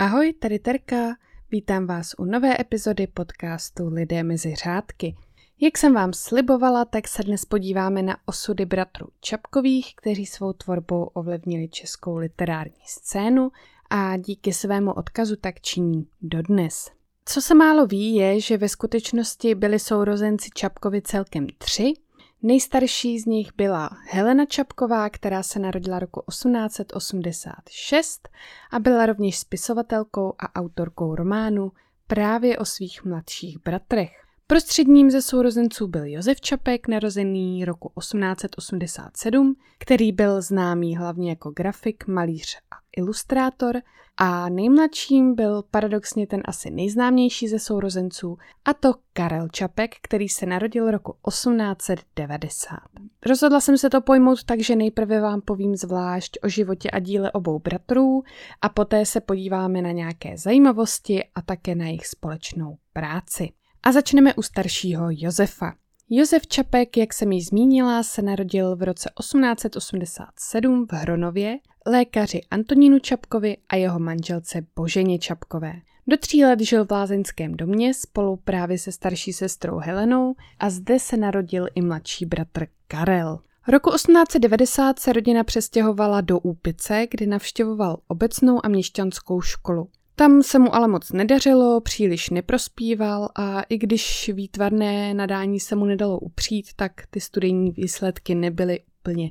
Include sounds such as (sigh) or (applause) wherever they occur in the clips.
Ahoj, tady Terka. Vítám vás u nové epizody podcastu Lidé mezi řádky. Jak jsem vám slibovala, tak se dnes podíváme na osudy bratrů Čapkových, kteří svou tvorbou ovlivnili českou literární scénu a díky svému odkazu tak činí dodnes. Co se málo ví, je, že ve skutečnosti byli sourozenci Čapkovi celkem tři – Nejstarší z nich byla Helena Čapková, která se narodila roku 1886 a byla rovněž spisovatelkou a autorkou románu právě o svých mladších bratrech. Prostředním ze sourozenců byl Josef Čapek, narozený roku 1887, který byl známý hlavně jako grafik, malíř a ilustrátor a nejmladším byl paradoxně ten asi nejznámější ze sourozenců a to Karel Čapek, který se narodil roku 1890. Rozhodla jsem se to pojmout tak, že nejprve vám povím zvlášť o životě a díle obou bratrů a poté se podíváme na nějaké zajímavosti a také na jejich společnou práci. A začneme u staršího Josefa. Josef Čapek, jak jsem již zmínila, se narodil v roce 1887 v Hronově lékaři Antonínu Čapkovi a jeho manželce Boženě Čapkové. Do tří let žil v lázeňském domě spolu právě se starší sestrou Helenou a zde se narodil i mladší bratr Karel. Roku 1890 se rodina přestěhovala do Úpice, kde navštěvoval obecnou a měšťanskou školu. Tam se mu ale moc nedařilo, příliš neprospíval a i když výtvarné nadání se mu nedalo upřít, tak ty studijní výsledky nebyly úplně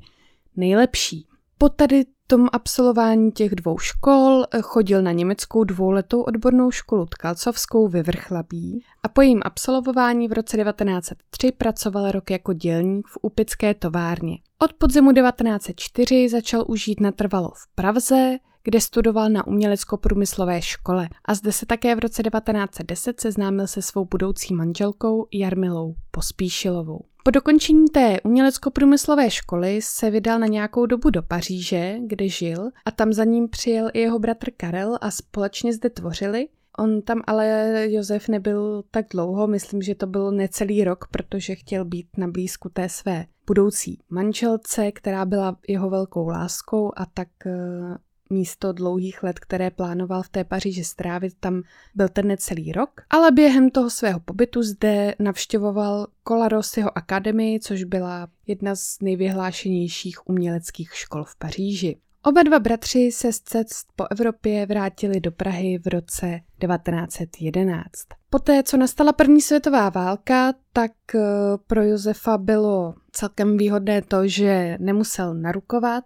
nejlepší. Po tady tom absolvování těch dvou škol chodil na německou dvouletou odbornou školu Tkalcovskou ve Vrchlabí a po jejím absolvování v roce 1903 pracoval rok jako dělník v Úpické továrně. Od podzimu 1904 začal užít natrvalo v Pravze, kde studoval na umělecko-průmyslové škole a zde se také v roce 1910 seznámil se svou budoucí manželkou Jarmilou Pospíšilovou. Po dokončení té umělecko-průmyslové školy se vydal na nějakou dobu do Paříže, kde žil a tam za ním přijel i jeho bratr Karel a společně zde tvořili. On tam ale Josef nebyl tak dlouho, myslím, že to byl necelý rok, protože chtěl být na blízku té své budoucí manželce, která byla jeho velkou láskou a tak eh, místo dlouhých let, které plánoval v té Paříži strávit, tam byl ten necelý rok, ale během toho svého pobytu zde navštěvoval Colarosiho akademii, což byla jedna z nejvyhlášenějších uměleckých škol v Paříži. Oba dva bratři se z cest po Evropě vrátili do Prahy v roce 1911. Poté, co nastala první světová válka, tak eh, pro Josefa bylo celkem výhodné to, že nemusel narukovat,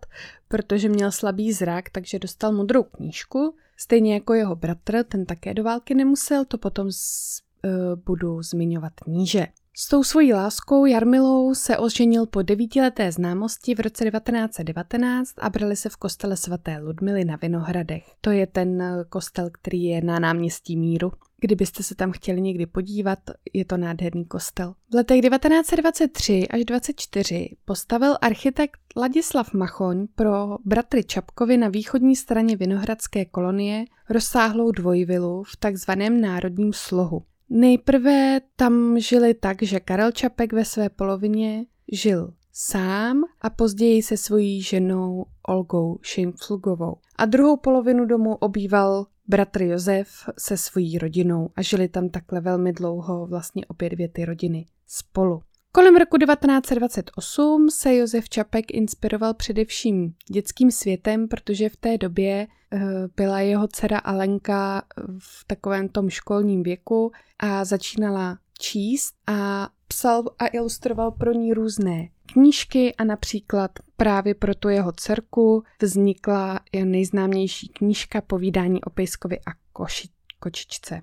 protože měl slabý zrak, takže dostal modrou knížku. Stejně jako jeho bratr, ten také do války nemusel, to potom z, uh, budu zmiňovat níže. S tou svojí láskou Jarmilou se oženil po devítileté známosti v roce 1919 a brali se v kostele svaté Ludmily na Vinohradech. To je ten eh, kostel, který je na náměstí Míru. Kdybyste se tam chtěli někdy podívat, je to nádherný kostel. V letech 1923 až 24 postavil architekt Ladislav Machoň pro bratry Čapkovi na východní straně Vinohradské kolonie rozsáhlou dvojvilu v takzvaném národním slohu. Nejprve tam žili tak, že Karel Čapek ve své polovině žil sám a později se svojí ženou Olgou Šimflugovou. A druhou polovinu domu obýval bratr Josef se svojí rodinou a žili tam takhle velmi dlouho, vlastně obě dvě ty rodiny spolu. Kolem roku 1928 se Josef Čapek inspiroval především dětským světem, protože v té době eh, byla jeho dcera Alenka v takovém tom školním věku a začínala číst a psal a ilustroval pro ní různé knížky a například právě pro tu jeho dcerku vznikla nejznámější knížka Povídání o pejskovi a koši, kočičce.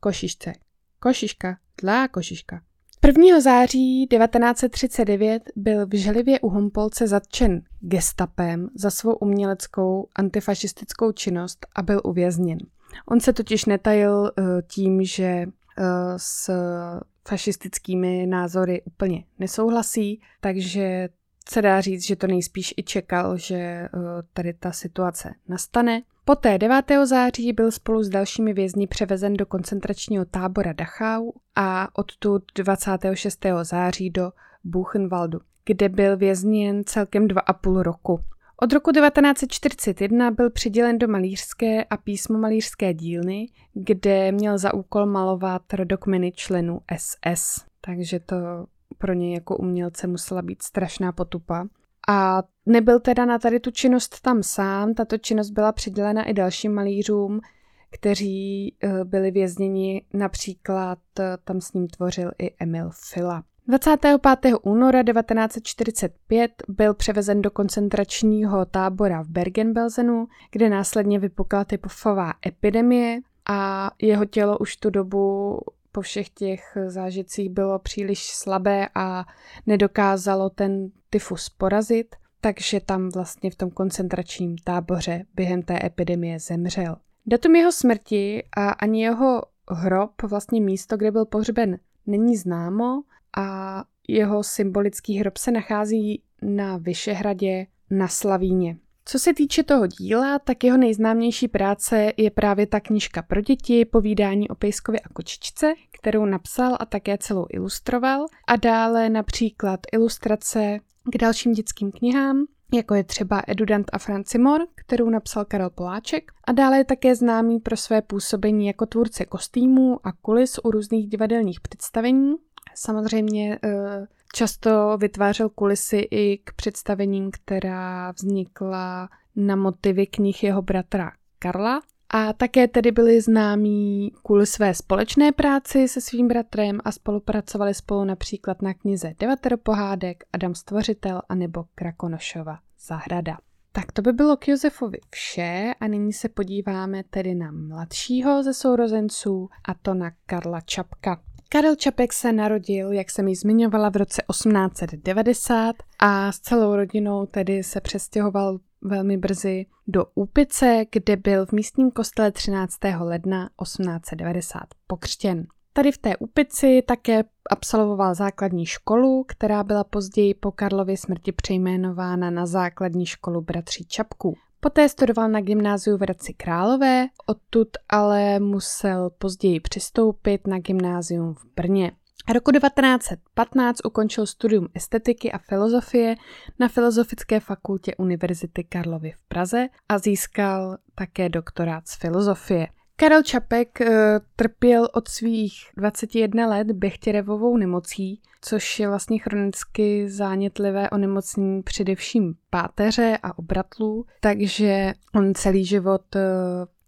Košišce. Košiška. Dlá košiška. 1. září 1939 byl v Želivě u Humpolce zatčen gestapem za svou uměleckou antifašistickou činnost a byl uvězněn. On se totiž netajil eh, tím, že s fašistickými názory úplně nesouhlasí, takže se dá říct, že to nejspíš i čekal, že eh, tady ta situace nastane. Poté 9. září byl spolu s dalšími vězni převezen do koncentračního tábora Dachau a odtud 26. září do Buchenwaldu, kde byl vězněn celkem dva a půl roku. Od roku 1941 byl přidělen do malířské a písmo malířské dílny, kde měl za úkol malovat rodokmeny členů SS. Takže to pro něj jako umělce musela být strašná potupa. A nebyl teda na tady tu činnost tam sám, tato činnost byla přidělena i dalším malířům, kteří eh, byli vězněni, například eh, tam s ním tvořil i Emil Fila. 25. února 1945 byl převezen do koncentračního tábora v Bergen-Belsenu, kde následně vypukla typofová epidemie a jeho tělo už tu dobu po všech těch zážitcích bylo příliš slabé a nedokázalo ten tyfus porazit, takže tam vlastně v tom koncentračním táboře během té epidemie zemřel. Datum jeho smrti a ani jeho hrob, vlastně místo, kde byl pohřben, není známo a jeho symbolický hrob se nachází na Vyšehradě na Slavíně. Co se týče toho díla, tak jeho nejznámější práce je právě ta knižka pro děti, povídání o pejskovi a kočičce, kterou napsal a také celou ilustroval. A dále například ilustrace k dalším dětským knihám, jako je třeba Edudant a Francimor, kterou napsal Karel Poláček. A dále je také známý pro své působení jako tvůrce kostýmů a kulis u různých divadelních představení. Samozřejmě eh, často vytvářel kulisy i k představením, která vznikla na motivy knih jeho bratra Karla. A také tedy byli známí kvůli své společné práci se svým bratrem a spolupracovali spolu například na knize Devatero pohádek, Adam Stvořitel a nebo Krakonošova zahrada. Tak to by bylo k Josefovi vše a nyní se podíváme tedy na mladšího ze sourozenců a to na Karla Čapka. Karel Čapek se narodil, jak jsem ji zmiňovala, v roce 1890 a s celou rodinou tedy se přestěhoval velmi brzy do Úpice, kde byl v místním kostele 13. ledna 1890 pokřtěn. Tady v té Úpici také absolvoval základní školu, která byla později po Karlově smrti přejmenována na základní školu bratří Čapků. Poté studoval na gymnáziu v Hradci Králové, odtud ale musel později přistoupit na gymnázium v Brně. Roku 1915 ukončil studium estetiky a filozofie na Filozofické fakultě Univerzity Karlovy v Praze a získal také doktorát z filozofie. Karel Čapek uh, trpěl od svých 21 let Bechterevovou nemocí, což je vlastně chronicky zánětlivé onemocnění především páteře a obratlů, takže on celý život uh,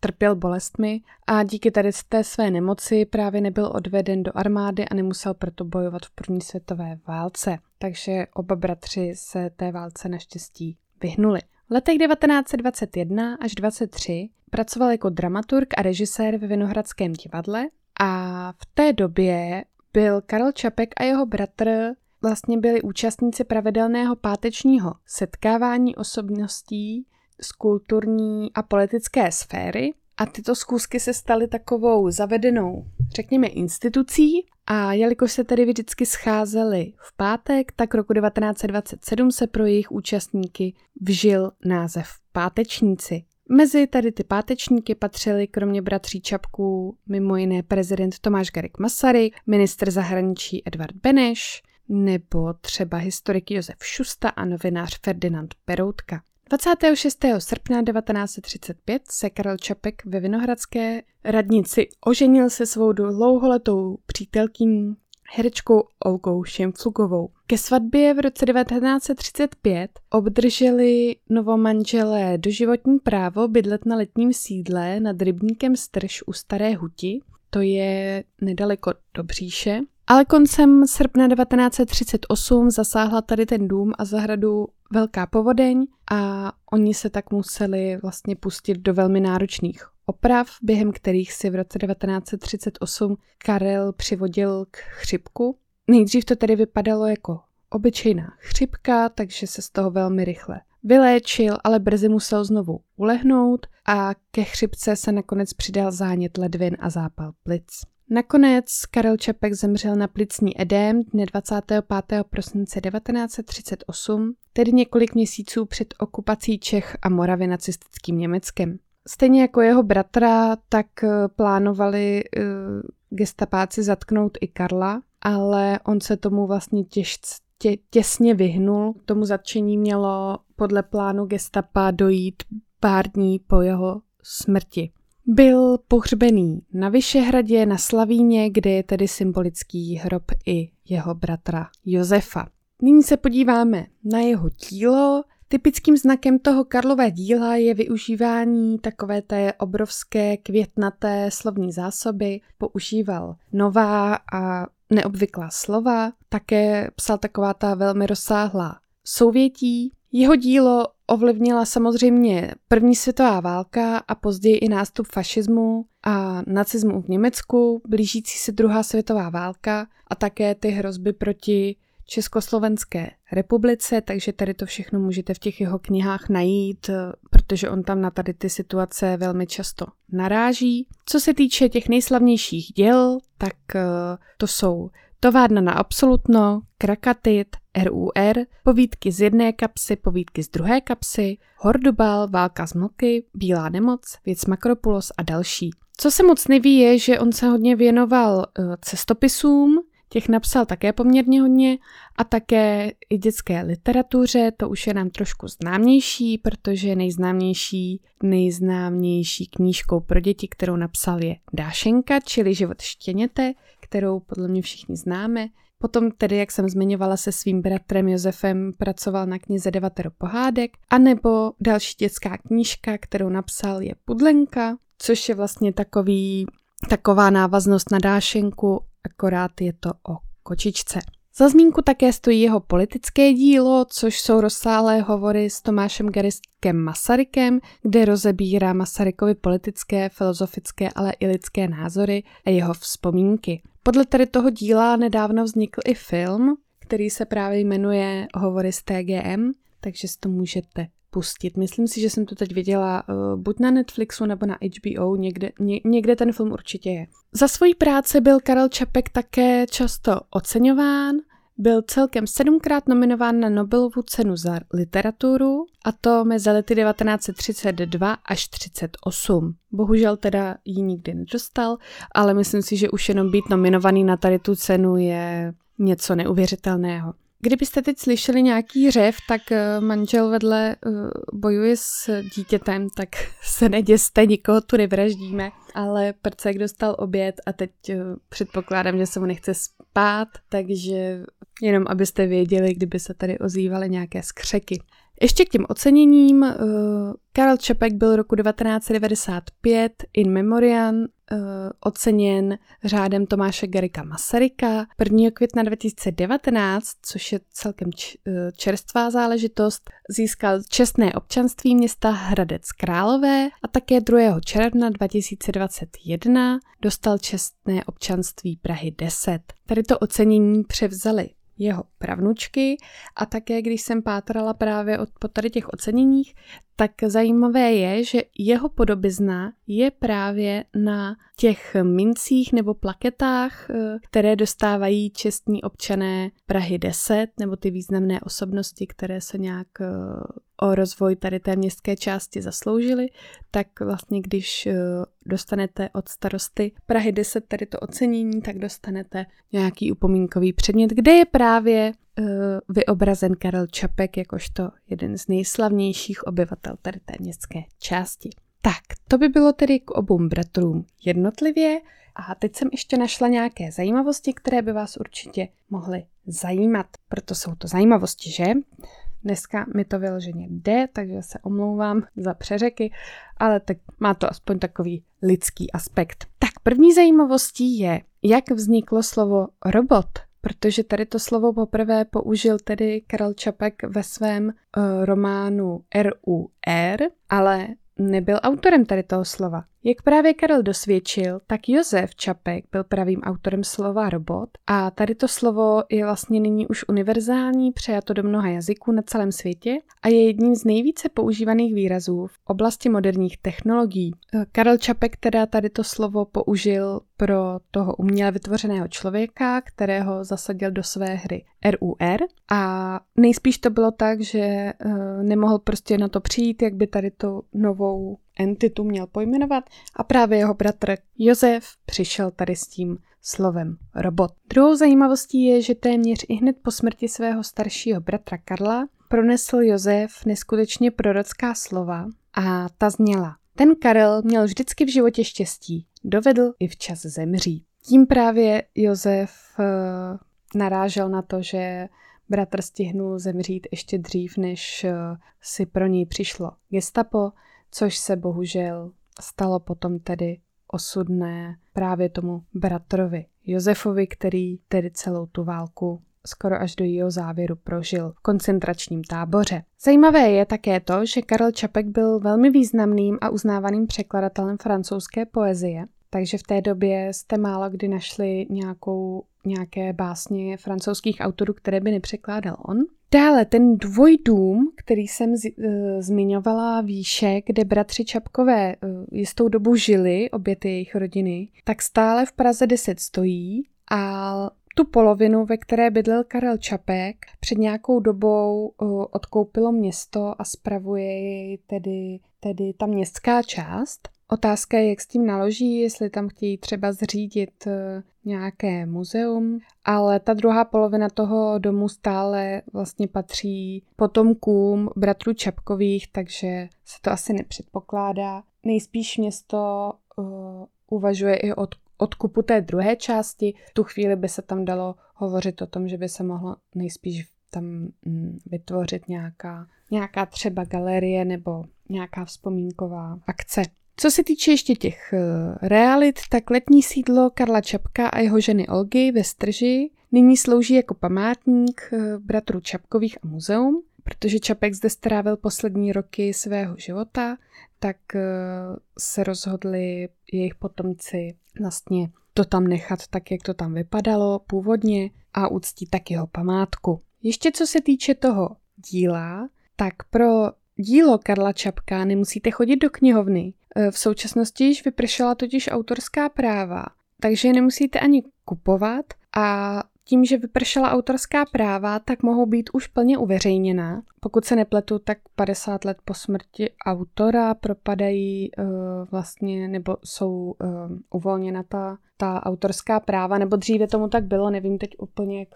trpěl bolestmi a díky tady té své nemoci právě nebyl odveden do armády a nemusel proto bojovat v první světové válce. Takže oba bratři se té válce naštěstí vyhnuli. V letech 1921 až 23 pracoval jako dramaturg a režisér ve Vinohradském divadle a v té době byl Karel Čapek a jeho bratr vlastně byli účastníci pravidelného pátečního setkávání osobností z kulturní a politické sféry a tyto zkusky se staly takovou zavedenou, řekněme, institucí a jelikož se tedy vždycky scházeli v pátek, tak roku 1927 se pro jejich účastníky vžil název pátečníci. Mezi tady ty pátečníky patřili kromě bratří Čapků mimo jiné prezident Tomáš Garik Masaryk, ministr zahraničí Edvard Beneš, nebo třeba historik Josef Šusta a novinář Ferdinand Peroutka. 26. srpna 1935 se Karel Čapek ve Vinohradské radnici oženil se svou dlouholetou přítelkyní herečkou Olgou Šimflugovou. Ke svatbě v roce 1935 obdrželi novomanželé doživotní právo bydlet na letním sídle nad rybníkem Strž u Staré Huti, to je nedaleko do Bříše. Ale koncem srpna 1938 zasáhla tady ten dům a zahradu velká povodeň a oni se tak museli vlastně pustit do velmi náročných oprav, během kterých si v roce 1938 Karel přivodil k chřipku. Nejdřív to tedy vypadalo jako obyčejná chřipka, takže se z toho velmi rychle vyléčil, ale brzy musel znovu ulehnout a ke chřipce se nakonec přidal zánět ledvin a zápal plic. Nakonec Karel Čapek zemřel na plicní edém dne 25. prosince 1938, tedy několik měsíců před okupací Čech a Moravy nacistickým Německem. Stejně jako jeho bratra, tak eh, plánovali uh, gestapáci zatknout i Karla, ale on se tomu vlastně těžce tě, těsně vyhnul. Tomu zatčení mělo podle plánu gestapa dojít pár dní po jeho smrti. Byl pohřbený na Vyšehradě na Slavíně, kde je tedy symbolický hrob i jeho bratra Josefa. Nyní se podíváme na jeho dílo. Typickým znakem toho Karlové díla je využívání takové té obrovské květnaté slovní zásoby. Používal nová a neobvyklá slova, také psal taková ta velmi rozsáhlá souvětí. Jeho dílo ovlivnila samozřejmě první světová válka a později i nástup fašismu a nacismu v Německu, blížící se druhá světová válka a také ty hrozby proti Československé republice, takže tady to všechno můžete v těch jeho knihách najít, protože on tam na tady ty situace velmi často naráží. Co se týče těch nejslavnějších děl, tak eh, to jsou Továrna na absolutno, Krakatit, RUR, povídky z jedné kapsy, povídky z druhé kapsy, Hordubal, Válka z mlky, Bílá nemoc, Věc Makropulos a další. Co se moc neví je, že on se hodně věnoval eh, cestopisům, Těch napsal také poměrně hodně a také i dětské literatuře, to už je nám trošku známější, protože nejznámější, nejznámější knížkou pro děti, kterou napsal je Dášenka, čili Život štěněte, kterou podle mě všichni známe. Potom tedy, jak jsem zmiňovala, se svým bratrem Josefem pracoval na knize Devatero pohádek, anebo další dětská knížka, kterou napsal je Pudlenka, což je vlastně takový, taková návaznost na Dášenku akorát je to o kočičce. Za zmínku také stojí jeho politické dílo, což jsou rozsáhlé hovory s Tomášem Garistkem Masarykem, kde rozebírá Masarykovi politické, filozofické, ale i lidské názory a jeho vzpomínky. Podle tady toho díla nedávno vznikl i film, který se právě jmenuje Hovory z TGM, takže si to můžete pustit. Myslím si, že jsem to teď viděla uh, buď na Netflixu nebo na HBO, někde, ně, někde ten film určitě je. Za svoji práci byl Karel Čapek také často oceňován, byl celkem sedmkrát nominován na Nobelovu cenu za literaturu, a to mezi lety 1932 až 38. Bohužel teda ji nikdy nedostal, ale myslím si, že už jenom být nominovaný na tady tu cenu je něco neuvěřitelného. Kdybyste teď slyšeli nějaký řev, tak eh, manžel vedle eh, bojuje s dítětem, tak (laughs) se neděste, nikoho tu nevraždíme, ale prcek dostal oběd a teď eh, předpokládám, že se mu nechce spát, takže jenom abyste věděli, kdyby se tady ozývaly nějaké skřeky. Ještě k těm oceněním. Uh, Karel Čepek byl roku 1995 in memoriam uh, oceněn řádem Tomáše Garika Masaryka. 1. května 2019, což je celkem uh, čerstvá záležitost, získal čestné občanství města Hradec Králové a také 2. června 2021 dostal čestné občanství Prahy 10. Tady to ocenění převzali jeho pravnučky. A také, když jsem pátrala právě od, po tady těch oceněních, tak zajímavé je, že jeho podobizna je právě na těch mincích nebo plaketách, eh, které dostávají čestní občané Prahy 10 nebo ty významné osobnosti, které se nějak eh, o rozvoj tady té městské části zasloužili, tak vlastně když eh, dostanete od starosty Prahy 10 tady to ocenění, tak dostanete nějaký upomínkový předmět, kde je právě uh, vyobrazen Karel Čapek jakožto jeden z nejslavnějších obyvatel tady té městské části. Tak, to by bylo tedy k obou bratrům jednotlivě a teď jsem ještě našla nějaké zajímavosti, které by vás určitě mohly zajímat. Proto jsou to zajímavosti, že? Dneska mi to vyloženě jde, takže se omlouvám za přeřeky, ale tak má to aspoň takový lidský aspekt. Tak první zajímavostí je, jak vzniklo slovo robot, protože tady to slovo poprvé použil tedy Karel Čapek ve svém uh, románu RUR, ale nebyl autorem tady toho slova. Jak právě Karel dosvědčil, tak Josef Čapek byl pravým autorem slova robot a tady to slovo je vlastně nyní už univerzální, přejato do mnoha jazyků na celém světě a je jedním z nejvíce používaných výrazů v oblasti moderních technologií. Karel Čapek teda tady to slovo použil pro toho uměle vytvořeného člověka, kterého zasadil do své hry RUR a nejspíš to bylo tak, že uh, nemohl prostě na to přijít, jak by tady tu novou entitu měl pojmenovat a právě jeho bratr Josef přišel tady s tím slovem robot. Druhou zajímavostí je, že téměř i hned po smrti svého staršího bratra Karla pronesl Josef neskutečně prorocká slova a ta zněla. Ten Karel měl vždycky v životě štěstí, dovedl i včas zemřít. Tím právě Josef uh, narážel na to, že bratr stihnul zemřít ještě dřív, než uh, si pro něj přišlo gestapo, což se bohužel stalo potom tedy osudné právě tomu bratrovi Josefovi, který tedy celou tu válku skoro až do jeho závěru prožil v koncentračním táboře. Zajímavé je také to, že Karel Čapek byl velmi významným a uznávaným překladatelem francouzské poezie, takže v té době jste málo kdy našli nějakou, nějaké básně francouzských autorů, které by nepřekládal on. Dále ten dvojdům, který jsem z, uh, zmiňovala výše, kde bratři Čapkové uh, jistou dobu žili, obě ty jejich rodiny, tak stále v Praze 10 stojí a tu polovinu, ve které bydlel Karel Čapek, před nějakou dobou uh, odkoupilo město a spravuje jej tedy, tedy ta městská část. Otázka je, jak s tím naloží, jestli tam chtějí třeba zřídit eh, nějaké muzeum, ale ta druhá polovina toho domu stále vlastně patří potomkům bratrů Čapkových, takže se to asi nepředpokládá. Nejspíš město uh, uvažuje i o odkupu té druhé části. V tu chvíli by se tam dalo hovořit o tom, že by se mohlo nejspíš tam mm, vytvořit nějaká, nějaká třeba galerie nebo nějaká vzpomínková akce. Co se týče ještě těch eh, realit, tak letní sídlo Karla Čapka a jeho ženy Olgy ve Strži nyní slouží jako památník eh, bratrů Čapkových a muzeum. Protože Čapek zde strávil poslední roky svého života, tak eh, se rozhodli jejich potomci vlastně to tam nechat tak, jak to tam vypadalo původně a uctít tak jeho památku. Ještě co se týče toho díla, tak pro dílo Karla Čapka nemusíte chodit do knihovny, v současnosti již vypršela totiž autorská práva, takže je nemusíte ani kupovat a tím, že vypršela autorská práva, tak mohou být už plně uveřejněná. Pokud se nepletu, tak 50 let po smrti autora propadají uh, vlastně, nebo jsou uh, uvolněna ta, ta autorská práva, nebo dříve tomu tak bylo, nevím teď úplně, jak,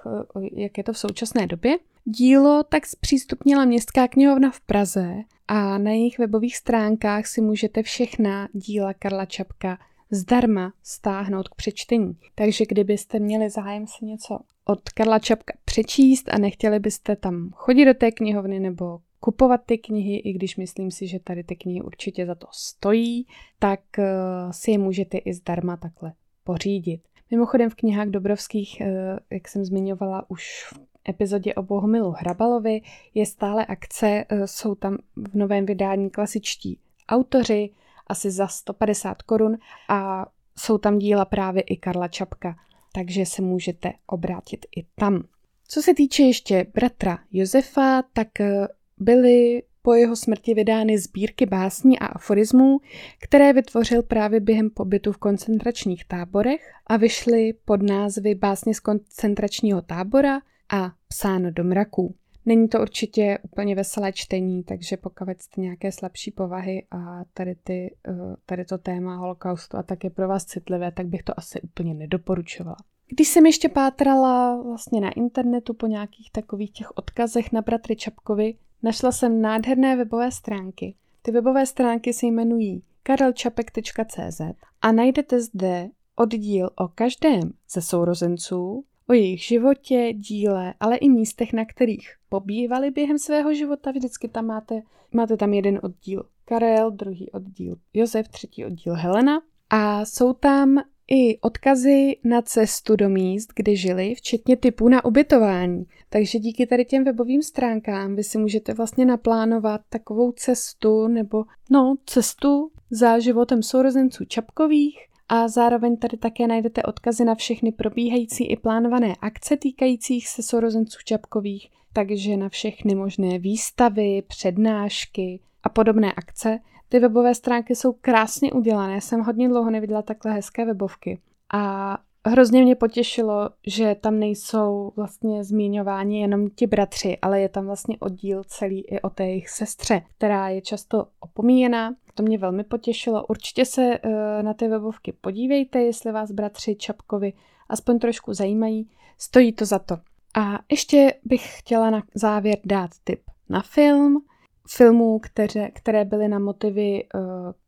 jak je to v současné době. Dílo tak zpřístupnila Městská knihovna v Praze a na jejich webových stránkách si můžete všechna díla Karla Čapka zdarma stáhnout k přečtení. Takže kdybyste měli zájem si něco od Karla Čapka přečíst a nechtěli byste tam chodit do té knihovny nebo kupovat ty knihy, i když myslím si, že tady ty knihy určitě za to stojí, tak uh, si je můžete i zdarma takhle pořídit. Mimochodem v knihách Dobrovských, uh, jak jsem zmiňovala už v epizodě o Bohumilu Hrabalovi, je stále akce, uh, jsou tam v novém vydání klasičtí autoři, asi za 150 korun a jsou tam díla právě i Karla Čapka, takže se můžete obrátit i tam. Co se týče ještě bratra Josefa, tak eh, byly po jeho smrti vydány sbírky básní a aforismů, které vytvořil právě během pobytu v koncentračních táborech a vyšly pod názvy Básně z koncentračního tábora a Psáno do mraků. Není to určitě úplně veselé čtení, takže pokud jste nějaké slabší povahy a tady, ty, eh, tady to téma holokaustu a tak je pro vás citlivé, tak bych to asi úplně nedoporučovala. Když jsem ještě pátrala vlastně na internetu po nějakých takových těch odkazech na bratry Čapkovi, našla jsem nádherné webové stránky. Ty webové stránky se jmenují karelčapek.cz a najdete zde oddíl o každém ze sourozenců, o jejich životě, díle, ale i místech, na kterých pobývali během svého života. Vždycky tam máte, máte tam jeden oddíl Karel, druhý oddíl Josef, třetí oddíl Helena. A jsou tam i odkazy na cestu do míst, kde žili, včetně typů na ubytování. Takže díky tady těm webovým stránkám vy si můžete vlastně naplánovat takovou cestu nebo no, cestu za životem sourozenců Čapkových, a zároveň tady také najdete odkazy na všechny probíhající i plánované akce týkajících se sourozenců Čapkových, takže na všechny možné výstavy, přednášky a podobné akce. Ty webové stránky jsou krásně udělané, jsem hodně dlouho neviděla takhle hezké webovky. A hrozně mě potěšilo, že tam nejsou vlastně zmiňováni jenom ti bratři, ale je tam vlastně oddíl celý i o té jejich sestře, která je často opomíjená to mě velmi potěšilo. Určitě se uh, na ty webovky podívejte, jestli vás bratři Čapkovi aspoň trošku zajímají. Stojí to za to. A ještě bych chtěla na závěr dát tip na film. Filmů, které, které byly na motivy uh,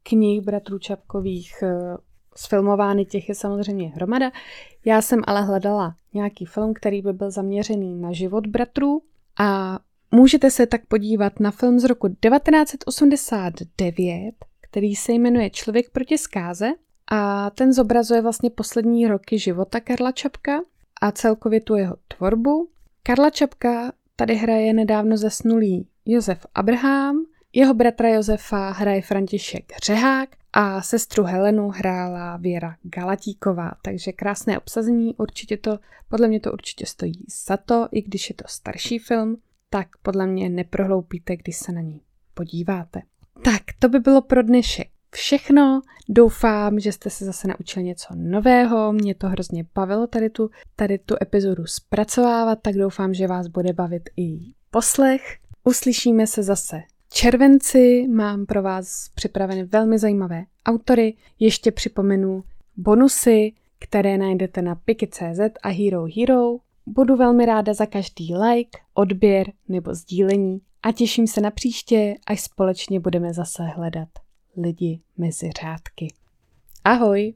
knih bratrů Čapkových sfilmovány, těch je samozřejmě hromada. Já jsem ale hledala nějaký film, který by byl zaměřený na život bratrů a můžete se tak podívat na film z roku 1989, který se jmenuje Člověk proti zkáze a ten zobrazuje vlastně poslední roky života Karla Čapka a celkově tu jeho tvorbu. Karla Čapka tady hraje nedávno zesnulý Josef Abraham, jeho bratra Josefa hraje František Řehák a sestru Helenu hrála Věra Galatíková, takže krásné obsazení, určitě to, podle mě to určitě stojí za to, i když je to starší film, tak podle mě neprohloupíte, když se na ní podíváte. Tak, to by bylo pro dnešek všechno. Doufám, že jste se zase naučili něco nového. Mě to hrozně bavilo tady tu, tady tu epizodu zpracovávat, tak doufám, že vás bude bavit i poslech. Uslyšíme se zase červenci. Mám pro vás připraveny velmi zajímavé autory. Ještě připomenu bonusy, které najdete na Piki.cz a Hero Hero. Budu velmi ráda za každý like, odběr nebo sdílení a těším se na příště, až společně budeme zase hledat lidi mezi řádky. Ahoj!